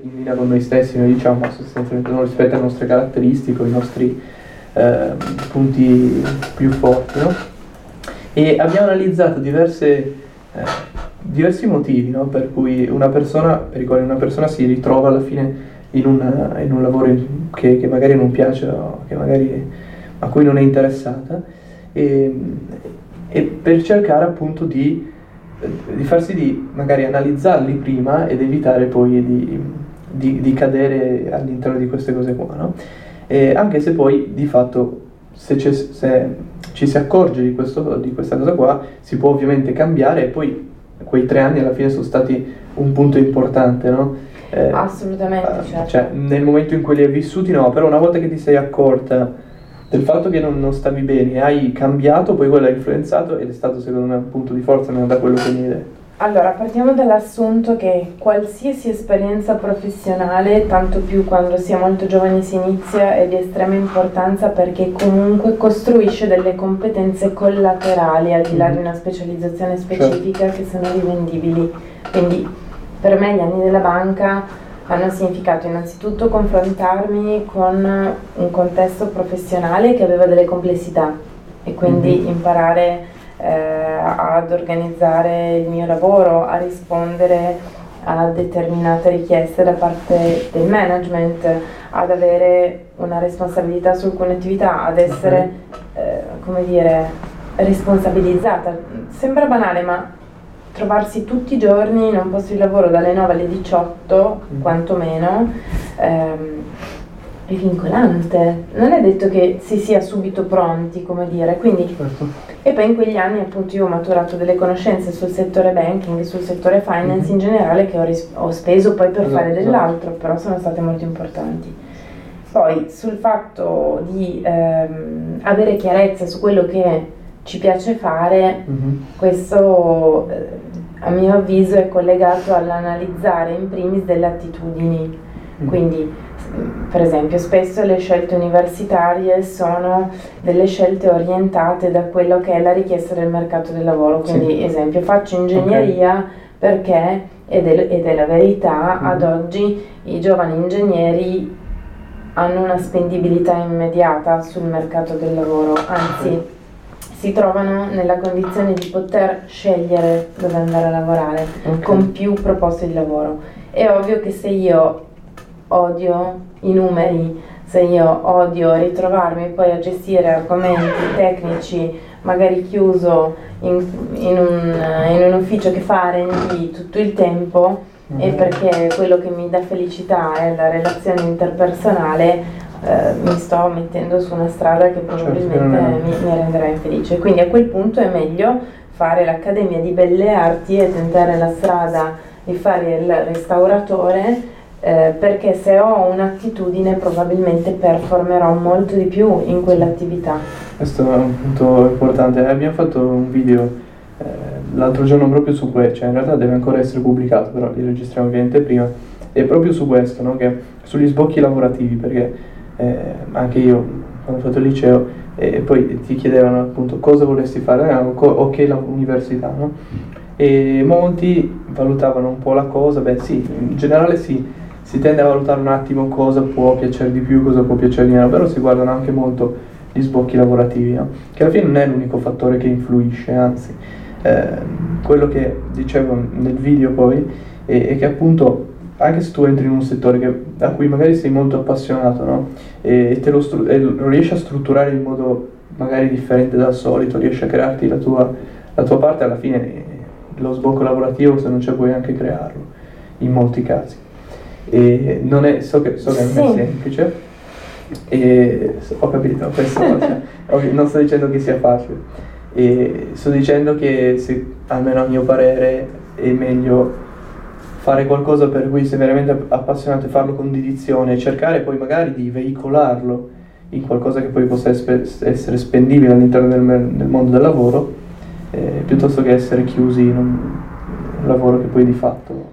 in linea con noi stessi, noi diciamo sostanzialmente non rispetta le nostre caratteristiche, i nostri eh, punti più forti, no? E abbiamo analizzato diverse, eh, diversi motivi no? per cui una persona, per i quali una persona si ritrova alla fine in, una, in un lavoro che, che, magari non piace o magari, a cui non è interessata e, e per cercare appunto di di farsi di magari analizzarli prima ed evitare poi di, di, di cadere all'interno di queste cose qua, no? E anche se poi di fatto se, se ci si accorge di, questo, di, questa cosa qua si può ovviamente cambiare e poi quei tre anni alla fine sono stati un punto importante, no? Eh, Assolutamente, uh, certo. Cioè, nel momento in cui li hai vissuti no, però una volta che ti sei accorta del fatto che non, non stavi bene, hai cambiato, poi quello ha influenzato ed è stato secondo me un punto di forza da quello che mi hai detto. Allora, partiamo dall'assunto che qualsiasi esperienza professionale, tanto più quando si è molto giovani si inizia, è di estrema importanza perché comunque costruisce delle competenze collaterali al di là di una specializzazione specifica certo. che sono rivendibili. Quindi per me gli anni della banca hanno significato innanzitutto confrontarmi con un contesto professionale che aveva delle complessità e quindi mm-hmm. imparare eh, ad organizzare il mio lavoro, a rispondere a determinate richieste da parte del management, ad avere una responsabilità su alcune attività, ad essere, eh, come dire, responsabilizzata. Sembra banale, ma trovarsi tutti i giorni in un posto di lavoro dalle 9 alle 18, mm. quantomeno, ehm, è vincolante. Non è detto che si sia subito pronti, come dire. Quindi, certo. E poi in quegli anni appunto io ho maturato delle conoscenze sul settore banking, sul settore finance mm-hmm. in generale che ho, ris- ho, speso poi per esatto, fare esatto. dell'altro, però sono state molto importanti. Poi sul fatto di ehm, avere chiarezza su quello che ci piace fare, mm-hmm. questo eh, a mio avviso è collegato all'analizzare in primis delle attitudini. Mm-hmm. Quindi, per esempio, spesso le scelte universitarie sono delle scelte orientate da quello che è la richiesta del mercato del lavoro. Quindi, sì. esempio, faccio ingegneria okay. perché, ed è, ed è, la verità, mm-hmm. ad oggi i giovani ingegneri hanno una spendibilità immediata sul mercato del lavoro, anzi si trovano nella condizione di poter scegliere dove andare a lavorare okay. con più proposte di lavoro. È ovvio che se io odio i numeri, se io odio ritrovarmi poi a gestire argomenti tecnici, magari chiuso in, in, un, in un, ufficio che fa R&D tutto il tempo, e perché quello che mi dà felicità è la relazione interpersonale, eh, mi sto mettendo su una strada che probabilmente certo, mi, mi renderà infelice. Quindi a quel punto è meglio fare l'Accademia di Belle Arti e tentare la strada di fare il restauratore eh, perché se ho un'attitudine probabilmente performerò molto di più in quell'attività. Questo è un punto importante. Abbiamo fatto un video eh, l'altro giorno proprio su questo, cioè in realtà deve ancora essere pubblicato, però li registriamo ovviamente prima, e proprio su questo, no? che sugli sbocchi lavorativi, perché eh, anche io quando ho fatto il liceo, e poi ti chiedevano appunto cosa vorresti fare, eh, o che l'università, no? E molti valutavano un po' la cosa, beh sì, in generale sì, si tende a valutare un attimo cosa può piacere di più, cosa può piacere di meno, però si guardano anche molto gli sbocchi lavorativi, no? che alla fine non è l'unico fattore che influisce, anzi, eh, quello che dicevo nel video poi è, è che appunto anche se tu entri in un settore che, a cui magari sei molto appassionato no? e, te lo, stru- e lo, riesci a strutturare in modo magari differente dal solito, riesci a crearti la tua, la tua parte, alla fine lo sbocco lavorativo se non c'è puoi anche crearlo, in molti casi. E non è, so che, so che non è semplice, e, ho capito, questo, cioè, non sto dicendo che sia facile, e sto dicendo che se, almeno a mio parere è meglio fare qualcosa per cui sei veramente appassionato e farlo con dedizione e cercare poi magari di veicolarlo in qualcosa che poi possa essere spendibile all'interno del, del mondo del lavoro, eh, piuttosto che essere chiusi in un lavoro che poi di fatto